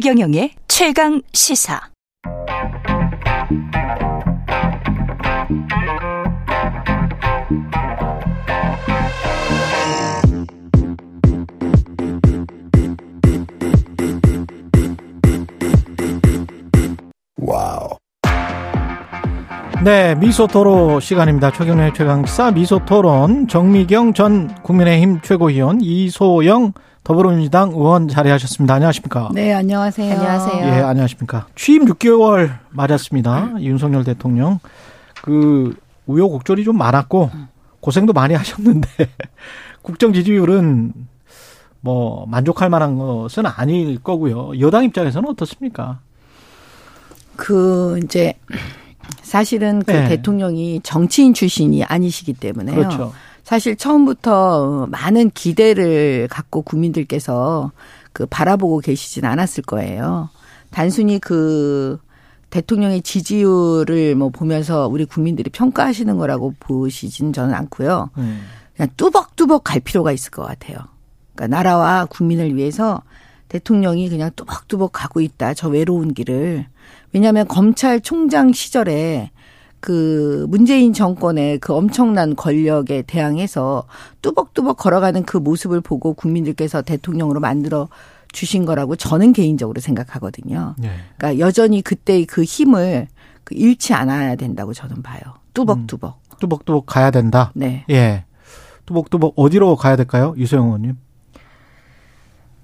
최경영의 최강 시사. Wow. 네, 미소토론 시간입니다. 최경영의 최강시사 미소토론 정미경 전 국민의힘 최고위원 이소영 더불어민주당 의원 자리하셨습니다. 안녕하십니까? 네, 안녕하세요. 안녕하세요. 예, 안녕하십니까? 취임 6개월 맞았습니다. 윤석열 대통령 그 우여곡절이 좀 많았고 고생도 많이 하셨는데 국정 지지율은 뭐 만족할 만한 것은 아닐 거고요. 여당 입장에서는 어떻습니까? 그 이제 사실은 그 네. 대통령이 정치인 출신이 아니시기 때문에요. 그렇죠. 사실 처음부터 많은 기대를 갖고 국민들께서 그 바라보고 계시진 않았을 거예요. 단순히 그 대통령의 지지율을 뭐 보면서 우리 국민들이 평가하시는 거라고 보시진 저는 않고요. 음. 그냥 뚜벅뚜벅 갈 필요가 있을 것 같아요. 그러니까 나라와 국민을 위해서 대통령이 그냥 뚜벅뚜벅 가고 있다. 저 외로운 길을. 왜냐하면 검찰총장 시절에 그 문재인 정권의 그 엄청난 권력에 대항해서 뚜벅뚜벅 걸어가는 그 모습을 보고 국민들께서 대통령으로 만들어 주신 거라고 저는 개인적으로 생각하거든요. 네. 그러니까 여전히 그때의 그 힘을 그 잃지 않아야 된다고 저는 봐요. 뚜벅뚜벅. 뚜벅뚜벅 가야 된다. 네. 예. 뚜벅뚜벅 어디로 가야 될까요? 유소영 의원님.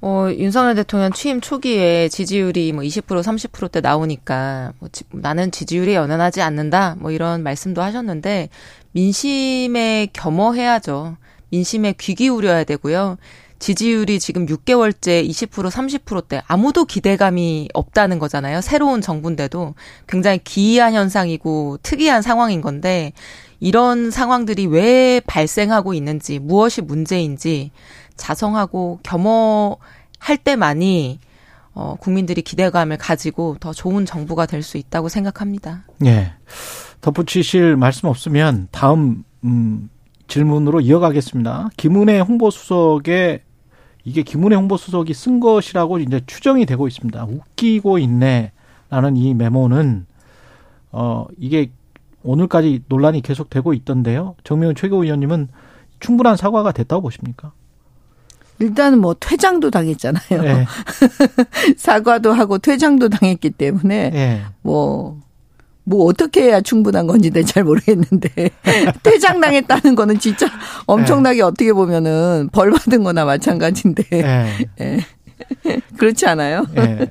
어, 윤석열 대통령 취임 초기에 지지율이 뭐 20% 30%대 나오니까 뭐 지- 나는 지지율에 연연하지 않는다 뭐 이런 말씀도 하셨는데 민심에 겸허해야죠. 민심에 귀 기울여야 되고요. 지지율이 지금 6개월째 20% 30%대 아무도 기대감이 없다는 거잖아요. 새로운 정부인데도 굉장히 기이한 현상이고 특이한 상황인 건데 이런 상황들이 왜 발생하고 있는지 무엇이 문제인지 자성하고 겸허할 때만이 어, 국민들이 기대감을 가지고 더 좋은 정부가 될 수 있다고 생각합니다. 예. 덧붙이실 말씀 없으면 다음 음, 질문으로 이어가겠습니다. 김은혜 홍보수석의 이게 김은혜 홍보수석이 쓴 것이라고 이제 추정이 되고 있습니다. 웃기고 있네라는 이 메모는 어 이게 오늘까지 논란이 계속되고 있던데요. 정명훈 최고위원님은 충분한 사과가 됐다고 보십니까? 일단은 뭐 퇴장도 당했잖아요. 예. 사과도 하고 퇴장도 당했기 때문에 예. 뭐, 뭐 어떻게 해야 충분한 건지 는잘 모르겠는데 퇴장 당했다는 거는 진짜 엄청나게 어떻게 보면은 벌 받은 거나 마찬가지인데 예. 그렇지 않아요? 예.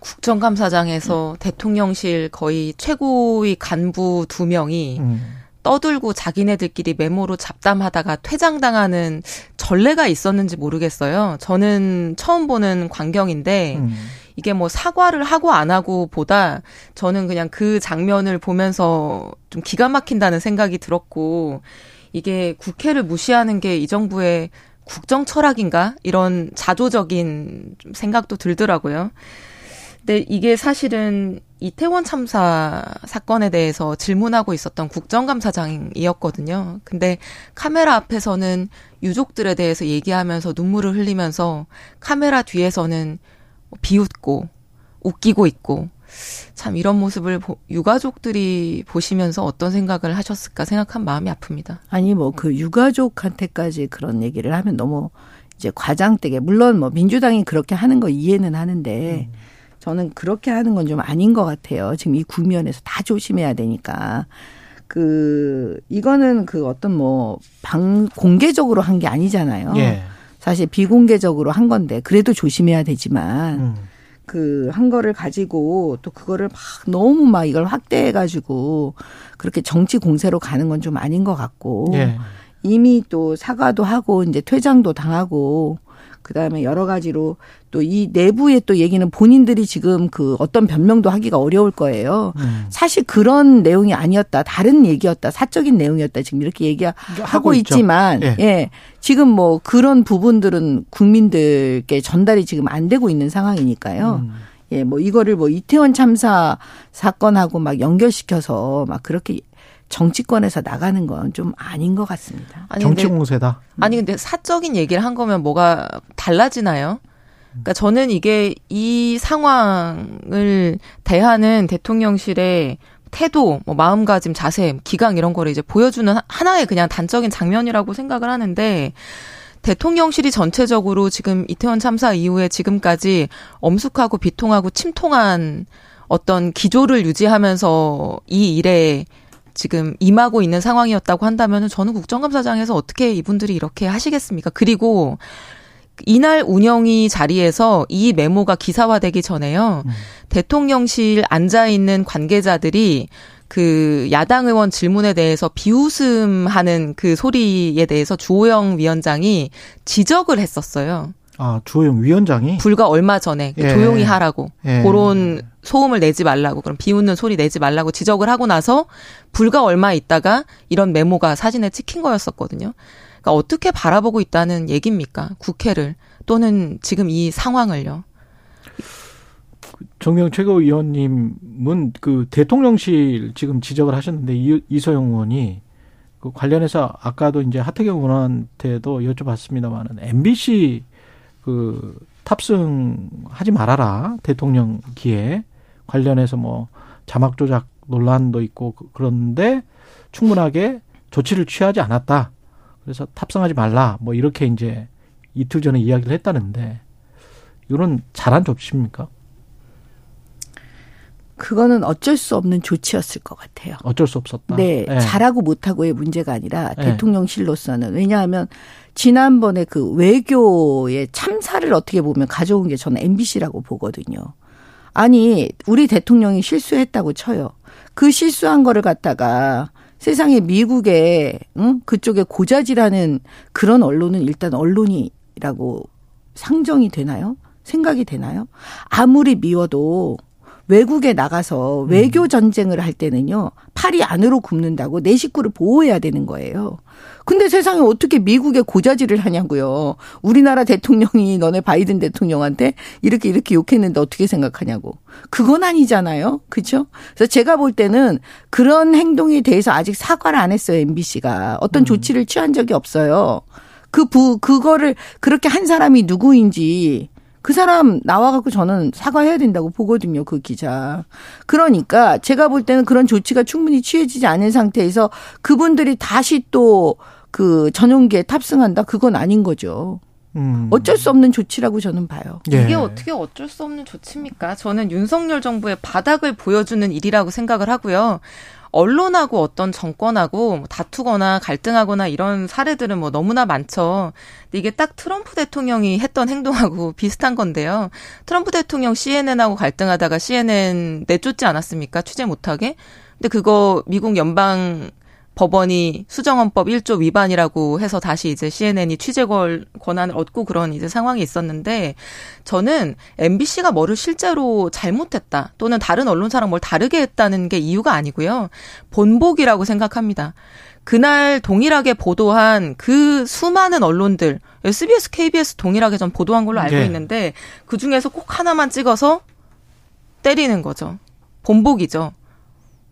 국정감사장에서 대통령실 거의 최고위 간부 두 명이 음. 떠들고 자기네들끼리 메모로 잡담하다가 퇴장당하는 전례가 있었는지 모르겠어요. 저는 처음 보는 광경인데 음. 이게 뭐 사과를 하고 안 하고 보다 저는 그냥 그 장면을 보면서 좀 기가 막힌다는 생각이 들었고 이게 국회를 무시하는 게 이 정부의 국정 철학인가 이런 자조적인 좀 생각도 들더라고요. 근데 이게 사실은 이태원 참사 사건에 대해서 질문하고 있었던 국정감사장이었거든요. 근데 카메라 앞에서는 유족들에 대해서 얘기하면서 눈물을 흘리면서 카메라 뒤에서는 비웃고 웃기고 있고 참 이런 모습을 보- 유가족들이 보시면서 어떤 생각을 하셨을까 생각한 마음이 아픕니다. 아니 뭐 그 유가족한테까지 그런 얘기를 하면 너무 이제 과장되게 물론 뭐 민주당이 그렇게 하는 거 이해는 하는데 저는 그렇게 하는 건 좀 아닌 것 같아요. 지금 이 국면에서 다 조심해야 되니까. 그 이거는 그 어떤 뭐 방 공개적으로 한 게 아니잖아요. 예. 사실 비공개적으로 한 건데 그래도 조심해야 되지만 음. 그한 거를 가지고 또 그거를 막 너무 막 이걸 확대해 가지고 그렇게 정치 공세로 가는 건 좀 아닌 것 같고 예. 이미 또 사과도 하고 이제 퇴장도 당하고 그다음에 여러 가지로 또 이 내부의 또 얘기는 본인들이 지금 그 어떤 변명도 하기가 어려울 거예요. 음. 사실 그런 내용이 아니었다. 다른 얘기였다. 사적인 내용이었다. 지금 이렇게 얘기하고 하고. 있지만 예. 예. 지금 뭐 그런 부분들은 국민들께 전달이 지금 안 되고 있는 상황이니까요. 음. 예, 뭐 이거를 뭐 이태원 참사 사건하고 막 연결시켜서 막 그렇게 정치권에서 나가는 건 좀 아닌 것 같습니다. 아니 정치 근데 공세다. 아니 근데 사적인 얘기를 한 거면 뭐가 달라지나요? 그러니까 저는 이게 이 상황을 대하는 대통령실의 태도, 뭐 마음가짐, 자세, 기강 이런 거를 이제 보여주는 하나의 그냥 단적인 장면이라고 생각을 하는데 대통령실이 전체적으로 지금 이태원 참사 이후에 지금까지 엄숙하고 비통하고 침통한 어떤 기조를 유지하면서 이 일에 지금 임하고 있는 상황이었다고 한다면 저는 국정감사장에서 어떻게 이분들이 이렇게 하시겠습니까? 그리고 이날 운영위 자리에서 이 메모가 기사화되기 전에요. 음. 대통령실 앉아 있는 관계자들이 그 야당 의원 질문에 대해서 비웃음하는 그 소리에 대해서 주호영 위원장이 지적을 했었어요. 아, 주호영 위원장이 불과 얼마 전에 그 예. 조용히 하라고 예. 그런 소음을 내지 말라고 그럼 비웃는 소리 내지 말라고 지적을 하고 나서 불과 얼마 있다가 이런 메모가 사진에 찍힌 거였었거든요. 그러니까 어떻게 바라보고 있다는 얘기입니까? 국회를 또는 지금 이 상황을요. 정명 최고위원님은 그 대통령실 지금 지적을 하셨는데 이, 소영 의원이 그 관련해서 아까도 이제 하태경 의원한테도 여쭤봤습니다만은 MBC 그 탑승하지 말아라 대통령 기에 관련해서 뭐 자막 조작 논란도 있고 그, 그런데 충분하게 조치를 취하지 않았다. 그래서 탑승하지 말라. 뭐 이렇게 이제 이틀 전에 이야기를 했다는데 이거는 잘한 조치입니까? 그거는 어쩔 수 없는 조치였을 것 같아요. 어쩔 수 없었다. 네, 네. 잘하고 못하고의 문제가 아니라 네. 대통령실로서는 왜냐하면 지난번에 그 외교의 참사를 어떻게 보면 가져온 게 저는 MBC라고 보거든요. 아니 우리 대통령이 실수했다고 쳐요. 그 실수한 거를 갖다가 세상에 미국에 응? 그쪽에 고자질하는 그런 언론은 일단 언론이라고 상정이 되나요? 생각이 되나요? 아무리 미워도 외국에 나가서 외교 전쟁을 할 때는요 팔이 안으로 굽는다고 내 식구를 보호해야 되는 거예요. 근데 세상에 어떻게 미국에 고자질을 하냐고요. 우리나라 대통령이 너네 바이든 대통령한테 이렇게 이렇게 욕했는데 어떻게 생각하냐고. 그건 아니잖아요. 그죠? 그래서 제가 볼 때는 그런 행동에 대해서 아직 사과를 안 했어요. MBC가. 어떤 음. 조치를 취한 적이 없어요. 그 부, 그거를 그렇게 한 사람이 누구인지 그 사람 나와갖고 저는 사과해야 된다고 보거든요, 그 기자. 그러니까 제가 볼 때는 그런 조치가 충분히 취해지지 않은 상태에서 그분들이 다시 또 그 전용기에 탑승한다? 그건 아닌 거죠. 음. 어쩔 수 없는 조치라고 저는 봐요. 예. 이게 어떻게 어쩔 수 없는 조치입니까? 저는 윤석열 정부의 바닥을 보여주는 일이라고 생각을 하고요. 언론하고 어떤 정권하고 뭐 다투거나 갈등하거나 이런 사례들은 뭐 너무나 많죠. 근데 이게 딱 트럼프 대통령이 했던 행동하고 비슷한 건데요. 트럼프 대통령 CNN하고 갈등하다가 CNN 내쫓지 않았습니까? 취재 못하게. 근데 그거 미국 연방 법원이 수정헌법 1조 위반이라고 해서 다시 이제 CNN이 취재 권한을 얻고 그런 이제 상황이 있었는데 저는 MBC가 뭐를 실제로 잘못했다 또는 다른 언론사랑 뭘 다르게 했다는 게 이유가 아니고요. 본복이라고 생각합니다. 그날 동일하게 보도한 그 수많은 언론들 SBS, KBS 동일하게 전 보도한 걸로 알고 네. 있는데 그 중에서 꼭 하나만 찍어서 때리는 거죠. 본복이죠.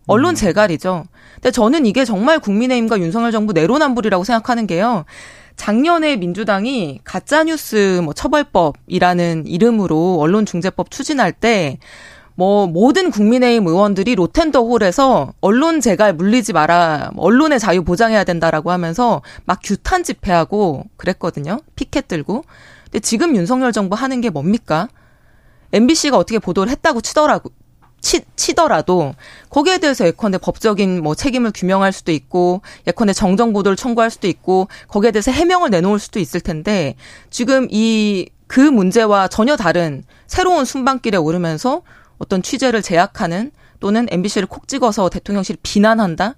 언론 음. 재갈이죠. 근데 저는 이게 정말 국민의힘과 윤석열 정부 내로남불이라고 생각하는 게요. 작년에 민주당이 가짜뉴스 뭐 처벌법이라는 이름으로 언론중재법 추진할 때 뭐 모든 국민의힘 의원들이 로텐더 홀에서 언론 재갈 물리지 마라, 뭐 언론의 자유 보장해야 된다라고 하면서 막 규탄 집회하고 그랬거든요. 피켓 들고. 근데 지금 윤석열 정부 하는 게 뭡니까? MBC가 어떻게 보도를 했다고 치더라고 치, 치더라도 거기에 대해서 예컨대 법적인 뭐 책임을 규명할 수도 있고 예컨대 정정 보도를 청구할 수도 있고 거기에 대해서 해명을 내놓을 수도 있을 텐데 지금 이 그 문제와 전혀 다른 새로운 순방길에 오르면서 어떤 취재를 제약하는 또는 MBC를 콕 찍어서 대통령실 비난한다.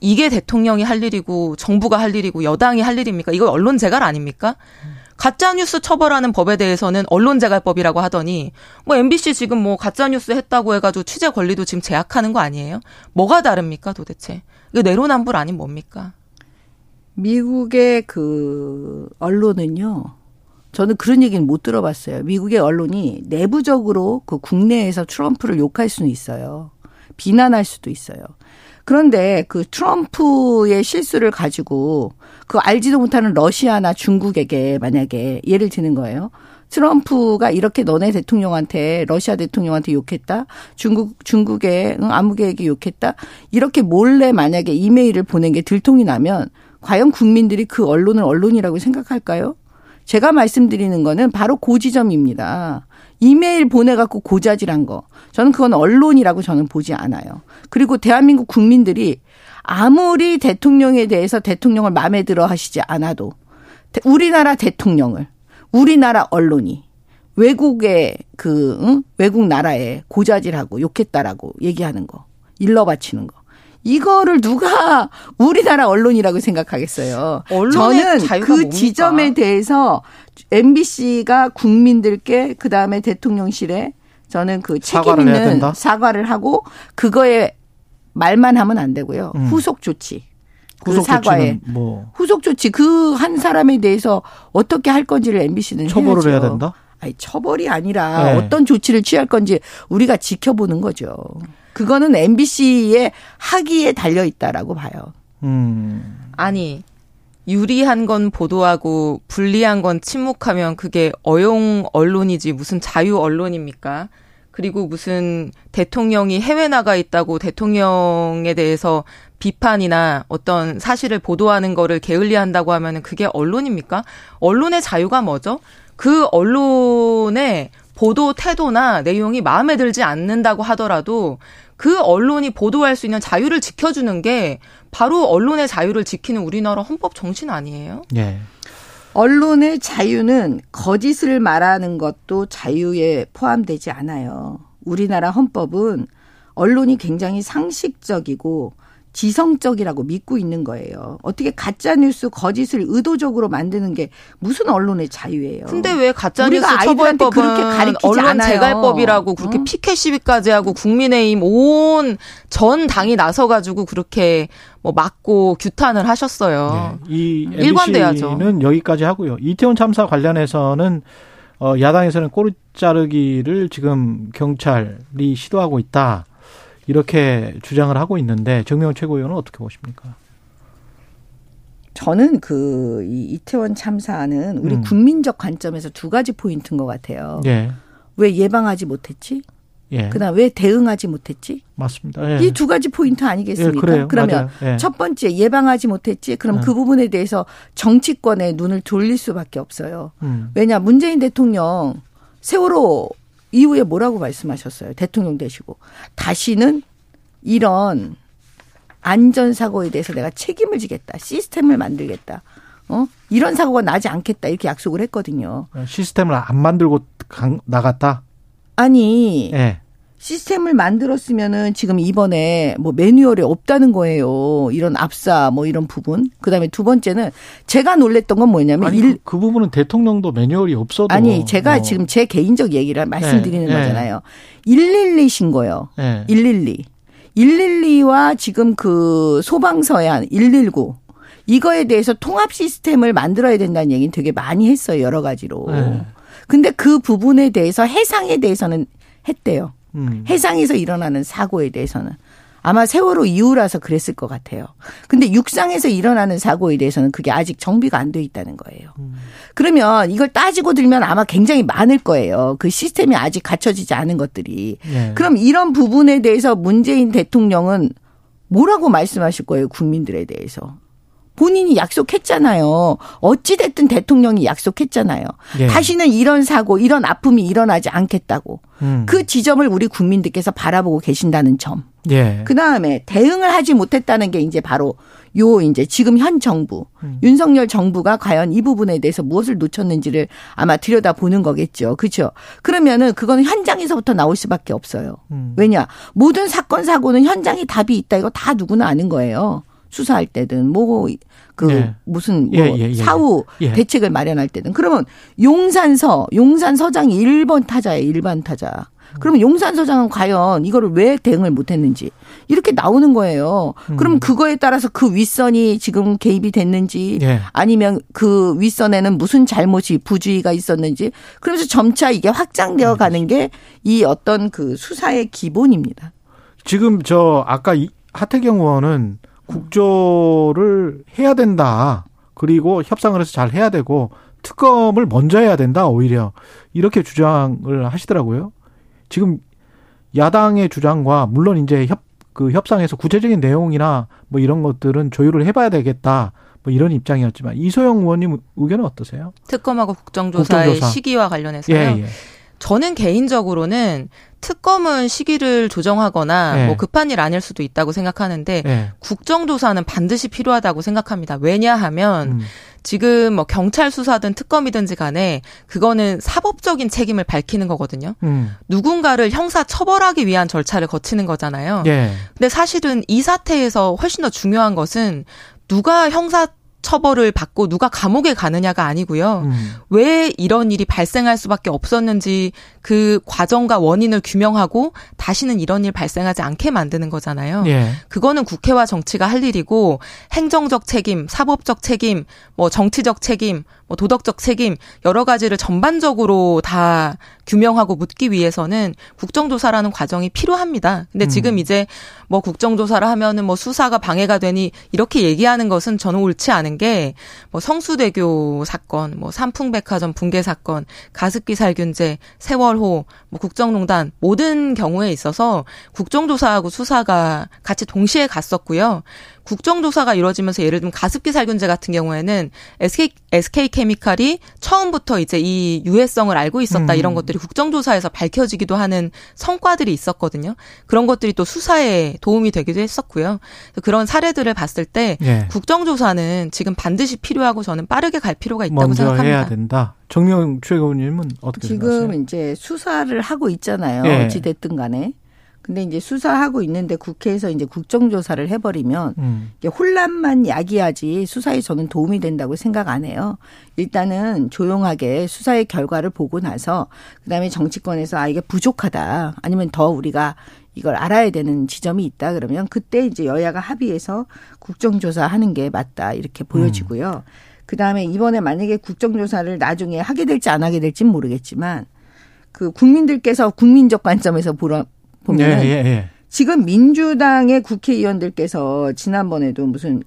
이게 대통령이 할 일이고 정부가 할 일이고 여당이 할 일입니까? 이거 언론 재갈 아닙니까? 음. 가짜 뉴스 처벌하는 법에 대해서는 언론재갈법이라고 하더니 뭐 MBC 지금 뭐 가짜 뉴스 했다고 해가지고 취재 권리도 지금 제약하는 거 아니에요? 뭐가 다릅니까 도대체? 이거 내로남불 아닌 뭡니까? 미국의 그 언론은요. 저는 그런 얘기는 못 들어봤어요. 미국의 언론이 내부적으로 그 국내에서 트럼프를 욕할 수는 있어요. 비난할 수도 있어요. 그런데 그 트럼프의 실수를 가지고 그 알지도 못하는 러시아나 중국에게 만약에 예를 드는 거예요. 트럼프가 이렇게 너네 대통령한테 러시아 대통령한테 욕했다. 중국 중국의 응, 아무개에게 욕했다. 이렇게 몰래 만약에 이메일을 보낸 게 들통이 나면 과연 국민들이 그 언론을 언론이라고 생각할까요? 제가 말씀드리는 거는 바로 그 지점입니다. 이메일 보내갖고 고자질한 거. 저는 그건 언론이라고 저는 보지 않아요. 그리고 대한민국 국민들이 아무리 대통령에 대해서 대통령을 마음에 들어 하시지 않아도 우리나라 대통령을 우리나라 언론이 외국의 그 응? 외국 나라에 고자질하고 욕했다라고 얘기하는 거 일러 바치는 거 이거를 누가 우리나라 언론이라고 생각하겠어요. 저는 그 뭡니까? 지점에 대해서 MBC가 국민들께 그 다음에 대통령실에 저는 그 책임 사과를 있는? 사과를 하고 그거에 말만 하면 안 되고요. 음. 후속 조치. 그 사과에 뭐 후속 조치 그 한 사람에 대해서 어떻게 할 건지를 MBC는 처벌을 해야죠. 해야 된다? 아니 처벌이 아니라 네. 어떤 조치를 취할 건지 우리가 지켜보는 거죠. 그거는 MBC의 학위에 달려 있다라고 봐요. 음. 아니 유리한 건 보도하고 불리한 건 침묵하면 그게 어용 언론이지 무슨 자유 언론입니까? 그리고 무슨 대통령이 해외 나가 있다고 대통령에 대해서 비판이나 어떤 사실을 보도하는 거를 게을리한다고 하면은 그게 언론입니까? 언론의 자유가 뭐죠? 그 언론의 보도 태도나 내용이 마음에 들지 않는다고 하더라도 그 언론이 보도할 수 있는 자유를 지켜주는 게 바로 언론의 자유를 지키는 우리나라 헌법 정신 아니에요? 예. 언론의 자유는 거짓을 말하는 것도 자유에 포함되지 않아요. 우리나라 헌법은 언론이 굉장히 상식적이고 지성적이라고 믿고 있는 거예요. 어떻게 가짜 뉴스 거짓을 의도적으로 만드는 게 무슨 언론의 자유예요? 근데 왜 가짜 뉴스 우리가 아이들한테 처벌법은 그렇게 가르치지 언론 않아요. 재갈법이라고 그렇게 어? 피켓 시위까지 하고 국민의힘 온 전 당이 나서 가지고 그렇게 뭐 막고 규탄을 하셨어요. 예. 이 일관돼야죠. MBC는 여기까지 하고요. 이태원 참사 관련해서는 어, 야당에서는 꼬리 자르기를 지금 경찰이 시도하고 있다. 이렇게 주장을 하고 있는데 정명훈 최고위원은 어떻게 보십니까? 저는 그 이 이태원 참사는 우리 음. 국민적 관점에서 두 가지 포인트인 것 같아요. 예. 왜 예방하지 못했지? 예. 그다음 왜 대응하지 못했지? 맞습니다. 예. 이두 가지 포인트 아니겠습니까? 예, 그래요. 그러면 맞아요. 예. 첫 번째 예방하지 못했지. 그럼 네. 그 부분에 대해서 정치권의 눈을 돌릴 수밖에 없어요. 음. 왜냐 문재인 대통령 세월호 이후에 뭐라고 말씀하셨어요? 대통령 되시고 다시는 이런 안전 사고에 대해서 내가 책임을 지겠다. 시스템을 만들겠다. 어? 이런 사고가 나지 않겠다. 이렇게 약속을 했거든요. 시스템을 안 만들고 강- 나갔다. 아니 예. 시스템을 만들었으면은 지금 이번에 뭐 매뉴얼이 없다는 거예요. 이런 압사 뭐 이런 부분. 그다음에 두 번째는 제가 놀랬던 건 뭐냐면 아니 일 그, 그 부분은 대통령도 매뉴얼이 없어도 아니 제가 어, 지금 제 개인적 얘기를 말씀드리는 네, 네. 거잖아요. 112 신고요. 예. 112. 112와 지금 그 소방서야 119 이거에 대해서 통합 시스템을 만들어야 된다는 얘기는 되게 많이 했어요. 여러 가지로. 네. 근데 그 부분에 대해서 해상에 대해서는 했대요. 음. 해상에서 일어나는 사고에 대해서는 아마 세월호 이후라서 그랬을 것 같아요. 근데 육상에서 일어나는 사고에 대해서는 그게 아직 정비가 안 돼 있다는 거예요. 그러면 이걸 따지고 들면 아마 굉장히 많을 거예요. 그 시스템이 아직 갖춰지지 않은 것들이. 예. 그럼 이런 부분에 대해서 문재인 대통령은 뭐라고 말씀하실 거예요, 국민들에 대해서? 본인이 약속했잖아요. 어찌됐든 대통령이 약속했잖아요. 예. 다시는 이런 사고, 이런 아픔이 일어나지 않겠다고. 음. 그 지점을 우리 국민들께서 바라보고 계신다는 점. 예. 그 다음에 대응을 하지 못했다는 게 이제 바로 요 이제 지금 현 정부, 음. 윤석열 정부가 과연 이 부분에 대해서 무엇을 놓쳤는지를 아마 들여다 보는 거겠죠. 그렇죠? 그러면은 그거는 현장에서부터 나올 수밖에 없어요. 음. 왜냐? 모든 사건 사고는 현장에 답이 있다. 이거 다 누구나 아는 거예요. 수사할 때든 뭐그 예. 무슨 뭐 예, 예, 예, 사후 예. 대책을 마련할 때든 그러면 용산서 용산 서장이 1번 타자예요. 일반 타자. 그러면 용산 서장은 과연 이거를 왜 대응을 못했는지 이렇게 나오는 거예요. 음. 그럼 그거에 따라서 그 윗선이 지금 개입이 됐는지 예. 아니면 그 윗선에는 무슨 잘못이 부주의가 있었는지 그러면서 점차 이게 확장되어 가는 게 이 어떤 그 수사의 기본입니다. 지금 저 아까 이- 하태경 의원은 국조를 해야 된다. 그리고 협상을 해서 잘 해야 되고 특검을 먼저 해야 된다 오히려 이렇게 주장을 하시더라고요. 지금 야당의 주장과 물론 이제 협 그 협상에서 구체적인 내용이나 뭐 이런 것들은 조율을 해봐야 되겠다. 뭐 이런 입장이었지만 이소영 의원님 의견은 어떠세요? 특검하고 국정조사의 국정조사. 시기와 관련해서요. 예, 예. 저는 개인적으로는 특검은 시기를 조정하거나 예. 뭐 급한 일 아닐 수도 있다고 생각하는데 예. 국정조사는 반드시 필요하다고 생각합니다. 왜냐하면 음. 지금 뭐 경찰 수사든 특검이든지 간에 그거는 사법적인 책임을 밝히는 거거든요. 음. 누군가를 형사 처벌하기 위한 절차를 거치는 거잖아요. 예. 근데 사실은 이 사태에서 훨씬 더 중요한 것은 누가 형사 처벌을 받고 누가 감옥에 가느냐가 아니고요. 음. 왜 이런 일이 발생할 수밖에 없었는지 그 과정과 원인을 규명하고 다시는 이런 일 발생하지 않게 만드는 거잖아요. 예. 그거는 국회와 정치가 할 일이고 행정적 책임, 사법적 책임, 뭐 정치적 책임, 뭐 도덕적 책임 여러 가지를 전반적으로 다 규명하고 묻기 위해서는 국정조사라는 과정이 필요합니다. 근데 지금 이제 뭐 국정조사를 하면은 뭐 수사가 방해가 되니 이렇게 얘기하는 것은 저는 옳지 않은 게 뭐 성수대교 사건, 뭐 삼풍백화점 붕괴 사건, 가습기 살균제, 세월호, 뭐 국정농단 모든 경우에 있어서 국정조사하고 수사가 같이 동시에 갔었고요. 국정조사가 이루어지면서 예를 들면 가습기 살균제 같은 경우에는 SK, SK 케미칼이 처음부터 이제 이 유해성을 알고 있었다 음. 이런 것들이 국정조사에서 밝혀지기도 하는 성과들이 있었거든요. 그런 것들이 또 수사에 도움이 되기도 했었고요. 그런 사례들을 봤을 때 예. 국정조사는 지금 반드시 필요하고 저는 빠르게 갈 필요가 있다고 먼저 생각합니다. 해야 된다. 정명 최고님은 어떻게 생각하세요? 지금 이제 수사를 하고 있잖아요. 예. 어찌 됐든 간에. 근데 이제 수사하고 있는데 국회에서 이제 국정조사를 해버리면 음. 이게 혼란만 야기하지 수사에 저는 도움이 된다고 생각 안 해요. 일단은 조용하게 수사의 결과를 보고 나서 그다음에 정치권에서 아 이게 부족하다 아니면 더 우리가 이걸 알아야 되는 지점이 있다 그러면 그때 이제 여야가 합의해서 국정조사 하는 게 맞다 이렇게 보여지고요. 그다음에 이번에 만약에 국정조사를 나중에 하게 될지 안 하게 될지는 모르겠지만 그 국민들께서 국민적 관점에서 보라 보면 예, 예, 예. 지금 민주당의 국회의원들께서 지난번에도 무슨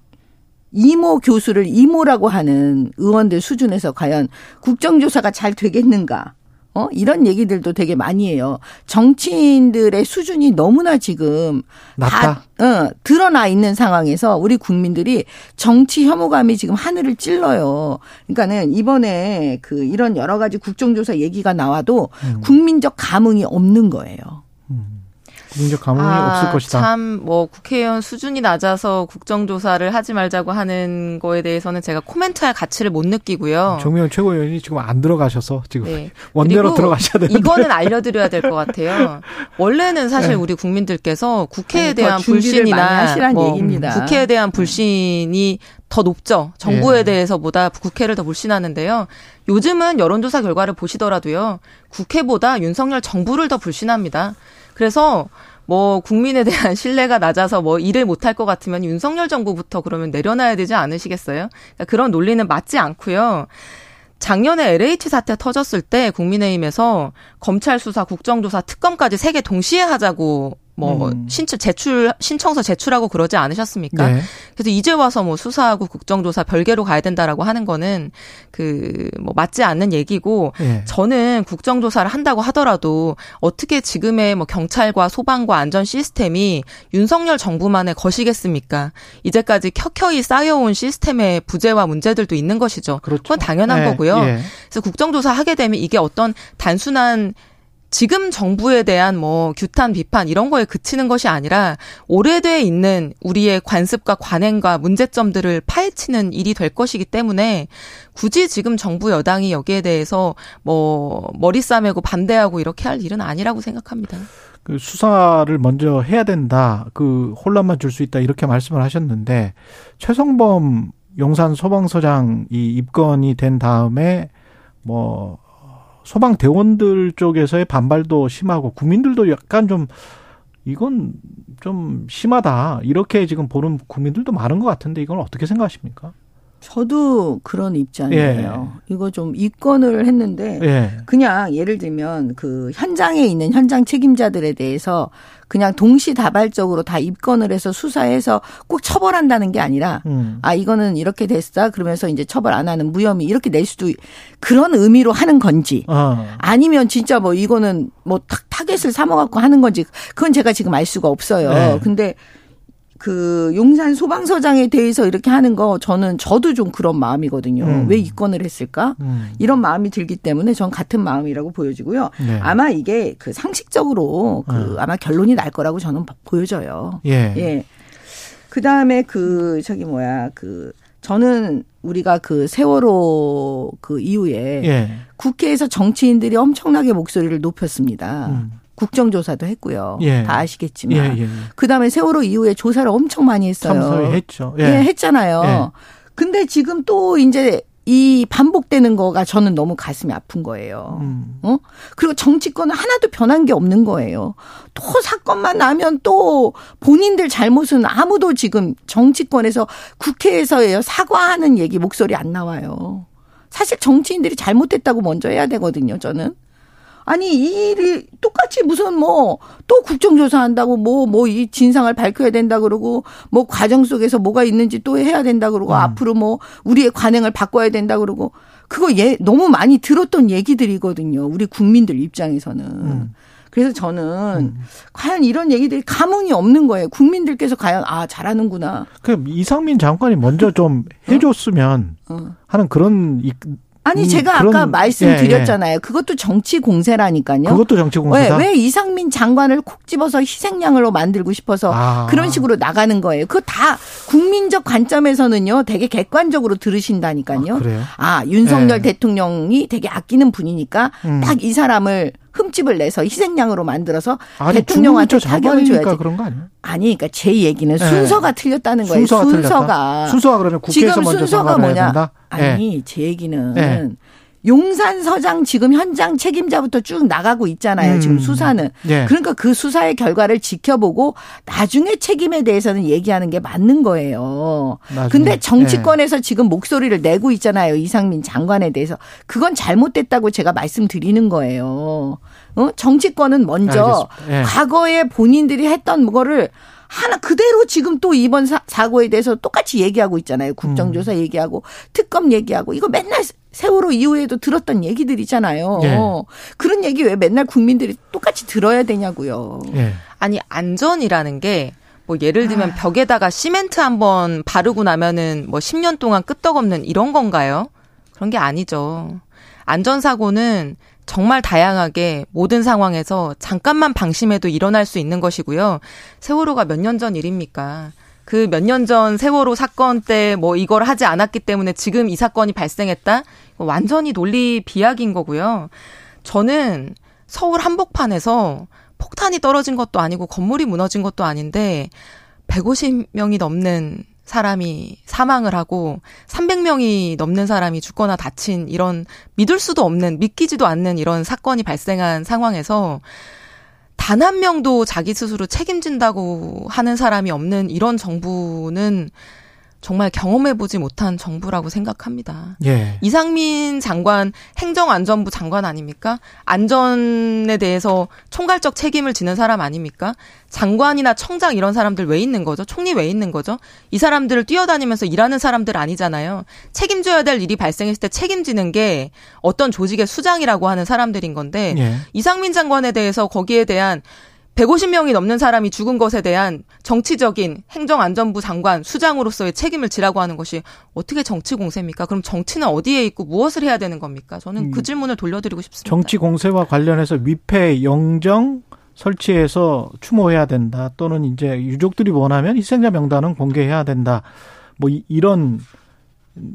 이모 교수를 이모라고 하는 의원들 수준에서 과연 국정조사가 잘 되겠는가? 어? 이런 얘기들도 되게 많이 해요. 정치인들의 수준이 너무나 지금 낮다. 다, 어, 드러나 있는 상황에서 우리 국민들이 정치 혐오감이 지금 하늘을 찔러요. 그러니까는 이번에 그 이런 여러 가지 국정조사 얘기가 나와도 음. 국민적 감흥이 없는 거예요. 국민적 감흥이 아, 없을 것이다. 참 뭐 국회의원 수준이 낮아서 국정조사를 하지 말자고 하는 거에 대해서는 제가 코멘트할 가치를 못 느끼고요. 정명 최고위원이 지금 안 들어가셔서 지금 네. 원대로 들어가셔야 되는데. 이거는 알려드려야 될 것 같아요. 원래는 사실 네. 우리 국민들께서 국회에 아니, 더 대한 불신이나 뭐 얘기입니다. 국회에 대한 불신이 더 높죠. 정부에 예. 대해서보다 국회를 더 불신하는데요. 요즘은 여론조사 결과를 보시더라도요. 국회보다 윤석열 정부를 더 불신합니다. 그래서 뭐 국민에 대한 신뢰가 낮아서 뭐 일을 못할 것 같으면 윤석열 정부부터 그러면 내려놔야 되지 않으시겠어요? 그러니까 그런 논리는 맞지 않고요. 작년에 LH 사태 터졌을 때 국민의힘에서 검찰 수사, 국정조사, 특검까지 세 개 동시에 하자고 뭐 음. 신청 제출 신청서 제출하고 그러지 않으셨습니까? 네. 그래서 이제 와서 뭐 수사하고 국정조사 별개로 가야 된다라고 하는 거는 그 뭐 맞지 않는 얘기고 예. 저는 국정조사를 한다고 하더라도 어떻게 지금의 뭐 경찰과 소방과 안전 시스템이 윤석열 정부만의 것이겠습니까? 이제까지 켜켜이 쌓여온 시스템의 부재와 문제들도 있는 것이죠. 그렇죠. 그건 당연한 예, 거고요. 예. 그래서 국정조사 하게 되면 이게 어떤 단순한 지금 정부에 대한 뭐 규탄 비판 이런 거에 그치는 것이 아니라 오래돼 있는 우리의 관습과 관행과 문제점들을 파헤치는 일이 될 것이기 때문에 굳이 지금 정부 여당이 여기에 대해서 뭐 머리 싸매고 반대하고 이렇게 할 일은 아니라고 생각합니다. 그 수사를 먼저 해야 된다. 그 혼란만 줄 수 있다. 이렇게 말씀을 하셨는데 최성범 용산 소방서장이 입건이 된 다음에 뭐 소방 대원들 쪽에서의 반발도 심하고 국민들도 약간 좀 이건 좀 심하다. 이렇게 지금 보는 국민들도 많은 것 같은데 이건 어떻게 생각하십니까? 저도 그런 입장이에요. 이거 좀 입건을 했는데 예. 그냥 예를 들면 그 현장에 있는 현장 책임자들에 대해서 그냥 동시다발적으로 다 입건을 해서 수사해서 꼭 처벌한다는 게 아니라 음. 아 이거는 이렇게 됐다 그러면서 이제 처벌 안 하는 무혐의 이렇게 낼 수도 있- 그런 의미로 하는 건지 어. 아니면 진짜 뭐 이거는 뭐 타- 타겟을 삼아갖고 하는 건지 그건 제가 지금 알 수가 없어요. 네. 근데 그 용산 소방서장에 대해서 이렇게 하는 거 저는 저도 좀 그런 마음이거든요. 음. 왜 입건을 했을까? 음. 이런 마음이 들기 때문에 전 같은 마음이라고 보여지고요. 네. 아마 이게 그 상식적으로 그 음. 아마 결론이 날 거라고 저는 보여져요. 예. 예. 그 다음에 그, 저기 뭐야, 그, 저는 우리가 그 세월호 그 이후에 예. 국회에서 정치인들이 엄청나게 목소리를 높였습니다. 음. 국정조사도 했고요. 예. 다 예, 아시겠지만. 예, 예. 그 다음에 세월호 이후에 조사를 엄청 많이 했어요. 참석을 했죠. 예. 예, 했잖아요. 예. 근데 지금 또 이제 이 반복되는 거가 저는 너무 가슴이 아픈 거예요. 음. 어? 그리고 정치권은 하나도 변한 게 없는 거예요. 또 사건만 나면 또 본인들 잘못은 아무도 지금 정치권에서 국회에서 사과하는 얘기 목소리 안 나와요. 사실 정치인들이 잘못했다고 먼저 해야 되거든요, 저는. 아니, 이 일이 똑같이 무슨 뭐, 또 국정조사 한다고 뭐, 뭐, 이 진상을 밝혀야 된다 그러고, 뭐, 과정 속에서 뭐가 있는지 또 해야 된다 그러고, 음. 앞으로 뭐, 우리의 관행을 바꿔야 된다 그러고, 그거 예, 너무 많이 들었던 얘기들이거든요. 우리 국민들 입장에서는. 음. 그래서 저는 과연 이런 얘기들이 감흥이 없는 거예요. 국민들께서 과연 아 잘하는구나. 그 이상민 장관이 먼저 좀 해줬으면 어. 하는 그런 이, 아니 음, 제가 그런- 아까 말씀드렸잖아요. 그것도 정치 공세라니까요. 그것도 정치 왜, 공세다. 왜 이상민 장관을 콕 집어서 희생양으로 만들고 싶어서 아. 그런 식으로 나가는 거예요. 그거 다 국민적 관점에서는요, 되게 객관적으로 들으신다니까요. 아, 그래요? 아, 윤석열 네. 대통령이 되게 아끼는 분이니까 음. 딱이 사람을 흠집을 내서 희생양으로 만들어서 아니 대통령한테 타격을 줘야지. 그런 거 아니에요? 아니, 그러니까 제 얘기는 네. 순서가 틀렸다는 거예요. 순서가 순서가. 틀렸다. 순서가 그러면 지금 국회에서 먼저 순서가 뭐냐? 된다. 예. 아니, 제 얘기는 네. 용산 서장 지금 현장 책임자부터 쭉 나가고 있잖아요. 음. 지금 수사는. 예. 그러니까 그 수사의 결과를 지켜보고 나중에 책임에 대해서는 얘기하는 게 맞는 거예요. 나중에. 근데 정치권에서 지금 목소리를 내고 있잖아요. 이상민 장관에 대해서. 그건 잘못됐다고 제가 말씀드리는 거예요. 어? 정치권은 먼저. 예. 과거에 본인들이 했던 거를 하나 그대로 지금 또 이번 사, 사고에 대해서 똑같이 얘기하고 있잖아요. 국정조사 음. 얘기하고 특검 얘기하고 이거 맨날 세월호 이후에도 들었던 얘기들이잖아요. 예. 그런 얘기 왜 맨날 국민들이 똑같이 들어야 되냐고요. 예. 아니 안전이라는 게 뭐 예를 아. 들면 벽에다가 시멘트 한번 바르고 나면은 뭐 10년 동안 끄떡없는 이런 건가요? 그런 게 아니죠. 안전사고는 정말 다양하게 모든 상황에서 잠깐만 방심해도 일어날 수 있는 것이고요. 세월호가 몇 년 전 일입니까? 그 몇 년 전 세월호 사건 때 뭐 이걸 하지 않았기 때문에 지금 이 사건이 발생했다? 완전히 논리 비약인 거고요. 저는 서울 한복판에서 폭탄이 떨어진 것도 아니고 건물이 무너진 것도 아닌데 150명이 넘는 사람이 사망을 하고 300명이 넘는 사람이 죽거나 다친 이런 믿을 수도 없는 믿기지도 않는 이런 사건이 발생한 상황에서 단 한 명도 자기 스스로 책임진다고 하는 사람이 없는 이런 정부는 정말 경험해보지 못한 정부라고 생각합니다. 예. 이상민 장관 행정안전부 장관 아닙니까? 안전에 대해서 총괄적 책임을 지는 사람 아닙니까? 장관이나 청장 이런 사람들 왜 있는 거죠? 총리 왜 있는 거죠? 이 사람들을 뛰어다니면서 일하는 사람들 아니잖아요. 책임져야 될 일이 발생했을 때 책임지는 게 어떤 조직의 수장이라고 하는 사람들인 건데 예. 이상민 장관에 대해서 거기에 대한 150명이 넘는 사람이 죽은 것에 대한 정치적인 행정안전부 장관 수장으로서의 책임을 지라고 하는 것이 어떻게 정치 공세입니까? 그럼 정치는 어디에 있고 무엇을 해야 되는 겁니까? 저는 그 질문을 돌려드리고 싶습니다. 정치 공세와 관련해서 위패 영정 설치해서 추모해야 된다. 또는 이제 유족들이 원하면 희생자 명단은 공개해야 된다. 뭐 이- 이런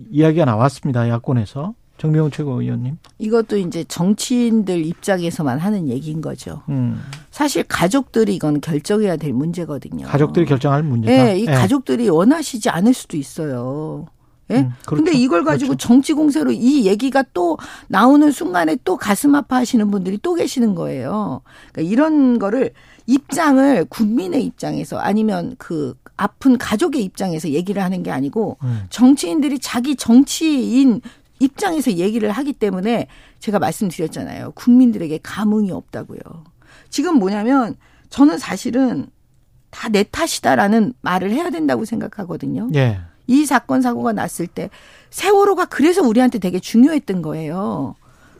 이야기가 나왔습니다. 야권에서 정명훈 최고위원님. 이것도 이제 정치인들 입장에서만 하는 얘기인 거죠. 음, 사실 가족들이 이건 결정해야 될 문제거든요. 가족들이 결정할 문제다. 예, 이 가족들이 원하시지 않을 수도 있어요. 예? 음, 그렇죠. 근데 이걸 가지고 그렇죠. 정치 공세로 이 얘기가 또 나오는 순간에 또 가슴 아파하시는 분들이 또 계시는 거예요. 그러니까 이런 거를 입장을 국민의 입장에서 아니면 그 아픈 가족의 입장에서 얘기를 하는 게 아니고 음. 정치인들이 자기 정치인 입장에서 얘기를 하기 때문에 제가 말씀드렸잖아요. 국민들에게 감흥이 없다고요. 지금 뭐냐면 저는 사실은 다 내 탓이다라는 말을 해야 된다고 생각하거든요. 예. 이 사건 사고가 났을 때 세월호가 그래서 우리한테 되게 중요했던 거예요.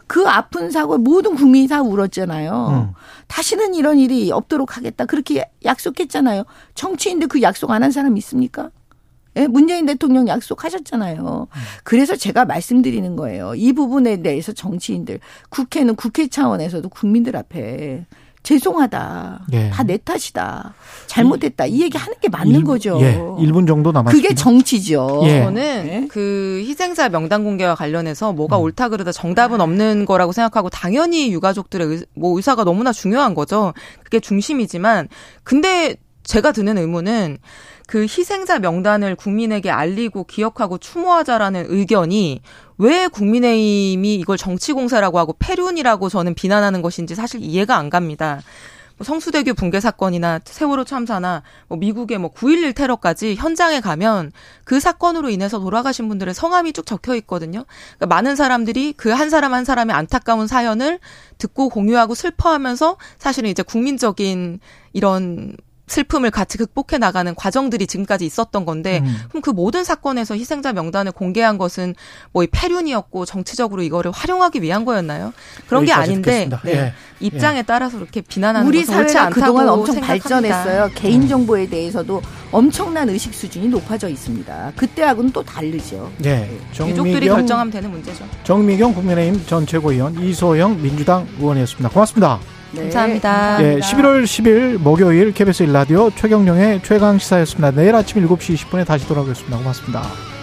그 아픈 사고에 모든 국민이 다 울었잖아요. 음. 다시는 이런 일이 없도록 하겠다. 그렇게 약속했잖아요. 정치인들 그 약속 안 한 사람 있습니까? 예, 문재인 대통령 약속하셨잖아요. 그래서 제가 말씀드리는 거예요. 이 부분에 대해서 정치인들, 국회는 국회 차원에서도 국민들 앞에 죄송하다. 예. 다내 탓이다. 잘못했다. 이 얘기 하는 게 맞는 일- 거죠. 예. 1분 정도 남았습니다. 그게 정치죠. 예. 저는 네. 그 희생자 명단 공개와 관련해서 뭐가 음. 옳다 그르다 정답은 없는 거라고 생각하고 당연히 유가족들의 의, 뭐 의사가 너무나 중요한 거죠. 그게 중심이지만 근데 제가 드는 의문은 그 희생자 명단을 국민에게 알리고 기억하고 추모하자라는 의견이 왜 국민의힘이 이걸 정치공세라고 하고 패륜이라고 저는 비난하는 것인지 사실 이해가 안 갑니다. 뭐 성수대교 붕괴 사건이나 세월호 참사나 뭐 미국의 뭐 9.11 테러까지 현장에 가면 그 사건으로 인해서 돌아가신 분들의 성함이 쭉 적혀 있거든요. 그러니까 많은 사람들이 그 한 사람 한 사람의 안타까운 사연을 듣고 공유하고 슬퍼하면서 사실은 이제 국민적인 이런 슬픔을 같이 극복해 나가는 과정들이 지금까지 있었던 건데 음. 그럼 그 모든 사건에서 희생자 명단을 공개한 것은 뭐 이 패륜이었고 정치적으로 이거를 활용하기 위한 거였나요? 그런 게 아닌데. 네. 예. 입장에 따라서 그렇게 비난하는 우리 사회가 그동안 엄청 생각합니다. 발전했어요. 개인 정보에 대해서도 엄청난 의식 수준이 높아져 있습니다. 그때하고는 또 다르죠. 예. 유족들이 정미경, 결정하면 되는 문제죠. 정미경 국민의힘 전 최고위원 이소영 민주당 의원이었습니다. 고맙습니다. 네. 감사합니다. 예, 11월 10일 목요일 KBS 1라디오 최경령의 최강 시사였습니다. 내일 아침 7시 20분에 다시 돌아오겠습니다. 고맙습니다.